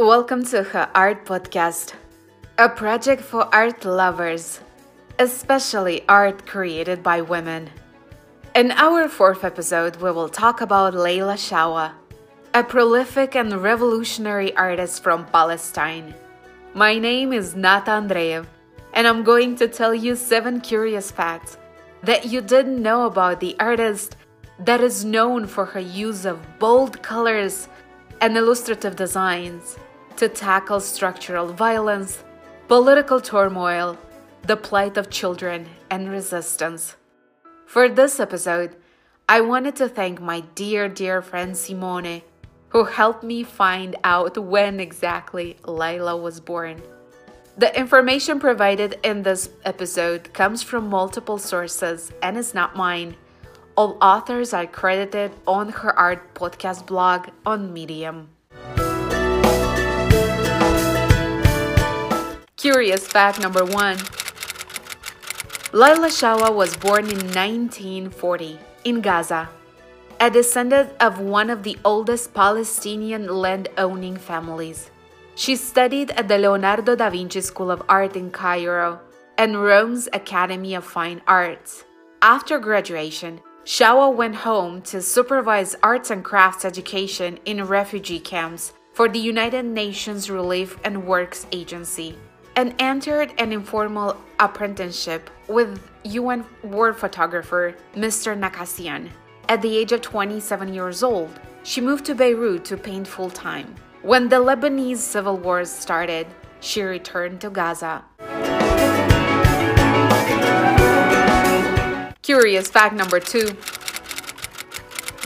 Welcome to her art podcast, a project for art lovers, especially art created by women. In our fourth episode, we will talk about Laila Shawa, a prolific and revolutionary artist from Palestine. My name is Nata Andreev, and I'm going to tell you seven curious facts that you didn't know about the artist that is known for her use of bold colors and illustrative designs to tackle structural violence, political turmoil, the plight of children, and resistance. For this episode, I wanted to thank my dear, dear friend Simone, who helped me find out when exactly Laila was born. The information provided in this episode comes from multiple sources and is not mine. All authors are credited on her art podcast blog on Medium. Curious fact number one Laila Shawa was born in 1940 in Gaza, a descendant of one of the oldest Palestinian land owning families. She studied at the Leonardo da Vinci School of Art in Cairo and Rome's Academy of Fine Arts. After graduation, Shawa went home to supervise arts and crafts education in refugee camps for the United Nations Relief and Works Agency and entered an informal apprenticeship with UN war photographer Mr. Nakasian. At the age of 27 years old, she moved to Beirut to paint full time. When the Lebanese civil wars started, she returned to Gaza. Curious fact number two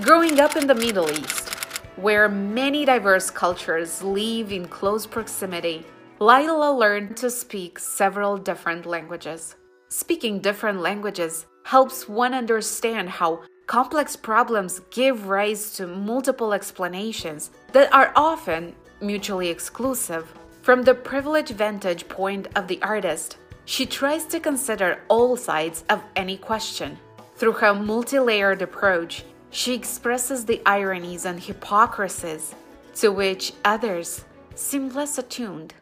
Growing up in the Middle East, where many diverse cultures live in close proximity, Laila learned to speak several different languages. Speaking different languages helps one understand how complex problems give rise to multiple explanations that are often mutually exclusive. From the privileged vantage point of the artist, she tries to consider all sides of any question. Through her multi layered approach, she expresses the ironies and hypocrisies to which others seem less attuned.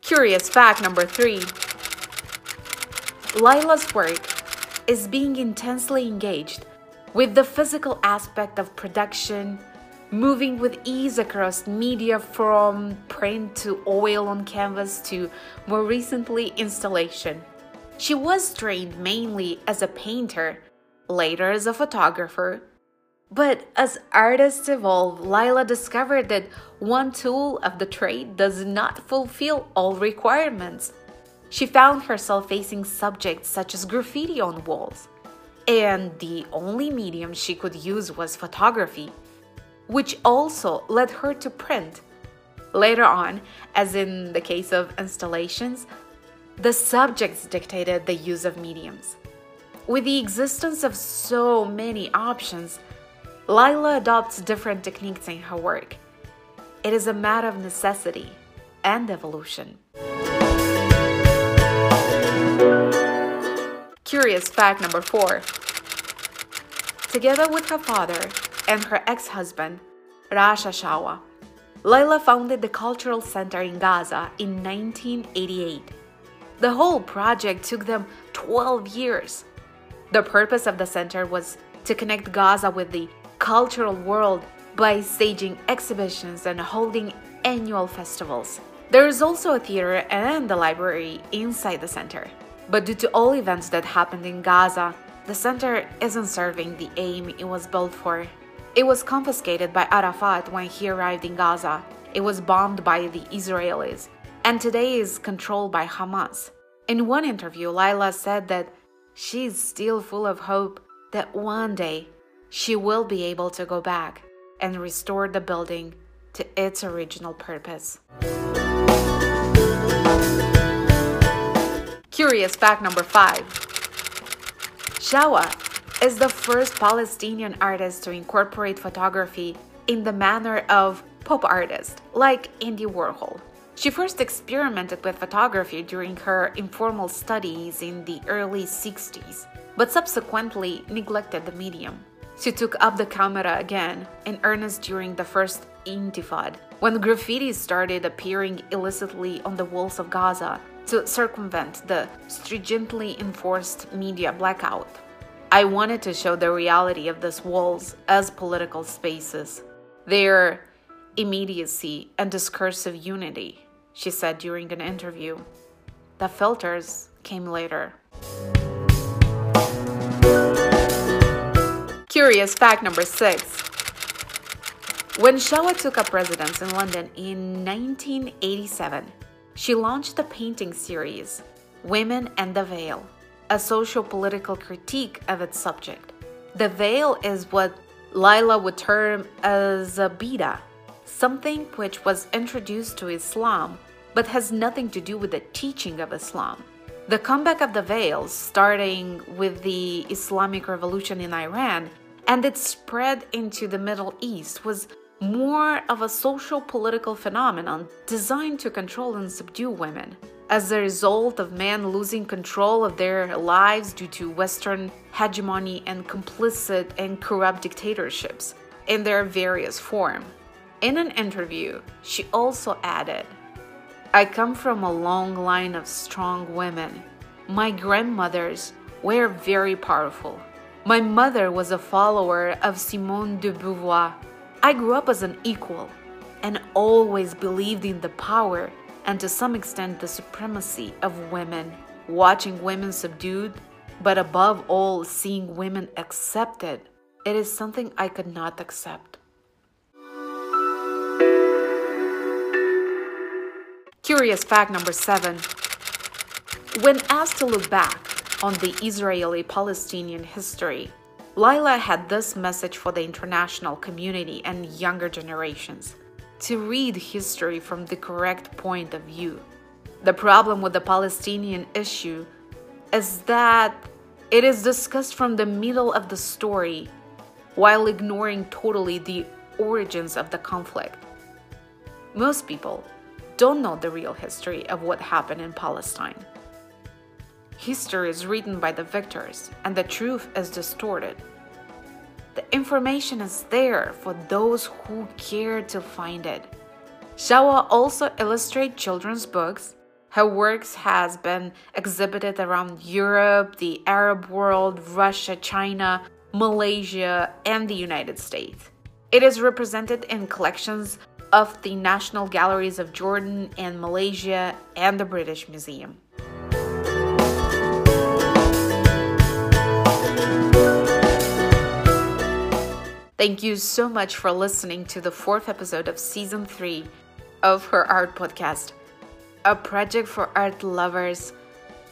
Curious fact number three Laila's work is being intensely engaged with the physical aspect of production, moving with ease across media from print to oil on canvas to more recently installation. She was trained mainly as a painter, later as a photographer, but as artists evolve, Lila discovered that one tool of the trade does not fulfill all requirements. She found herself facing subjects such as graffiti on walls, and the only medium she could use was photography, which also led her to print. Later on, as in the case of installations, the subjects dictated the use of mediums. With the existence of so many options, Laila adopts different techniques in her work. It is a matter of necessity and evolution. Curious fact number four. Together with her father and her ex husband, Rashad Shawa, Laila founded the Cultural Center in Gaza in 1988. The whole project took them 12 years. The purpose of the center was to connect Gaza with the cultural world by staging exhibitions and holding annual festivals. There is also a theater and a library inside the center. But due to all events that happened in Gaza, the center isn't serving the aim it was built for. It was confiscated by Arafat when he arrived in Gaza. It was bombed by the Israelis, and today is controlled by Hamas. In one interview, Laila said that she's still full of hope that one day she will be able to go back and restore the building to its original purpose. Curious fact number five Shawa is the first Palestinian artist to incorporate photography in the manner of pop artist, like Andy Warhol. She first experimented with photography during her informal studies in the early 60s, but subsequently neglected the medium. She took up the camera again in earnest during the first Intifada, when graffiti started appearing illicitly on the walls of Gaza to circumvent the stringently enforced media blackout. I wanted to show the reality of these walls as political spaces, their immediacy and discursive unity, she said during an interview. The filters came later. Curious fact number six. When Shawa took up residence in London in 1987, she launched the painting series Women and the Veil, a social political critique of its subject. The veil is what Lila would term as a bida, something which was introduced to Islam but has nothing to do with the teaching of Islam. The comeback of the veils, starting with the Islamic Revolution in Iran and its spread into the Middle East, was more of a social political phenomenon designed to control and subdue women. As a result of men losing control of their lives due to Western hegemony and complicit and corrupt dictatorships in their various form. In an interview, she also added, I come from a long line of strong women. My grandmothers were very powerful. My mother was a follower of Simone de Beauvoir. I grew up as an equal and always believed in the power and to some extent the supremacy of women. Watching women subdued, but above all, seeing women accepted, it is something I could not accept. Curious fact number seven. When asked to look back on the Israeli Palestinian history, Lila had this message for the international community and younger generations to read history from the correct point of view. The problem with the Palestinian issue is that it is discussed from the middle of the story while ignoring totally the origins of the conflict. Most people don't know the real history of what happened in Palestine. History is written by the victors, and the truth is distorted. The information is there for those who care to find it. Shawa also illustrates children's books. Her works has been exhibited around Europe, the Arab world, Russia, China, Malaysia, and the United States. It is represented in collections of the National Galleries of Jordan and Malaysia and the British Museum. Thank you so much for listening to the fourth episode of season three of her art podcast, a project for art lovers,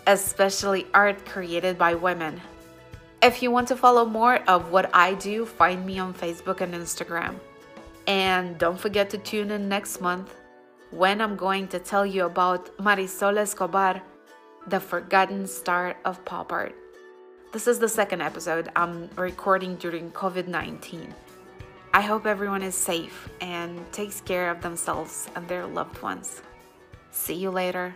especially art created by women. If you want to follow more of what I do, find me on Facebook and Instagram. And don't forget to tune in next month when I'm going to tell you about Marisol Escobar, the forgotten star of pop art. This is the second episode I'm recording during COVID 19. I hope everyone is safe and takes care of themselves and their loved ones. See you later.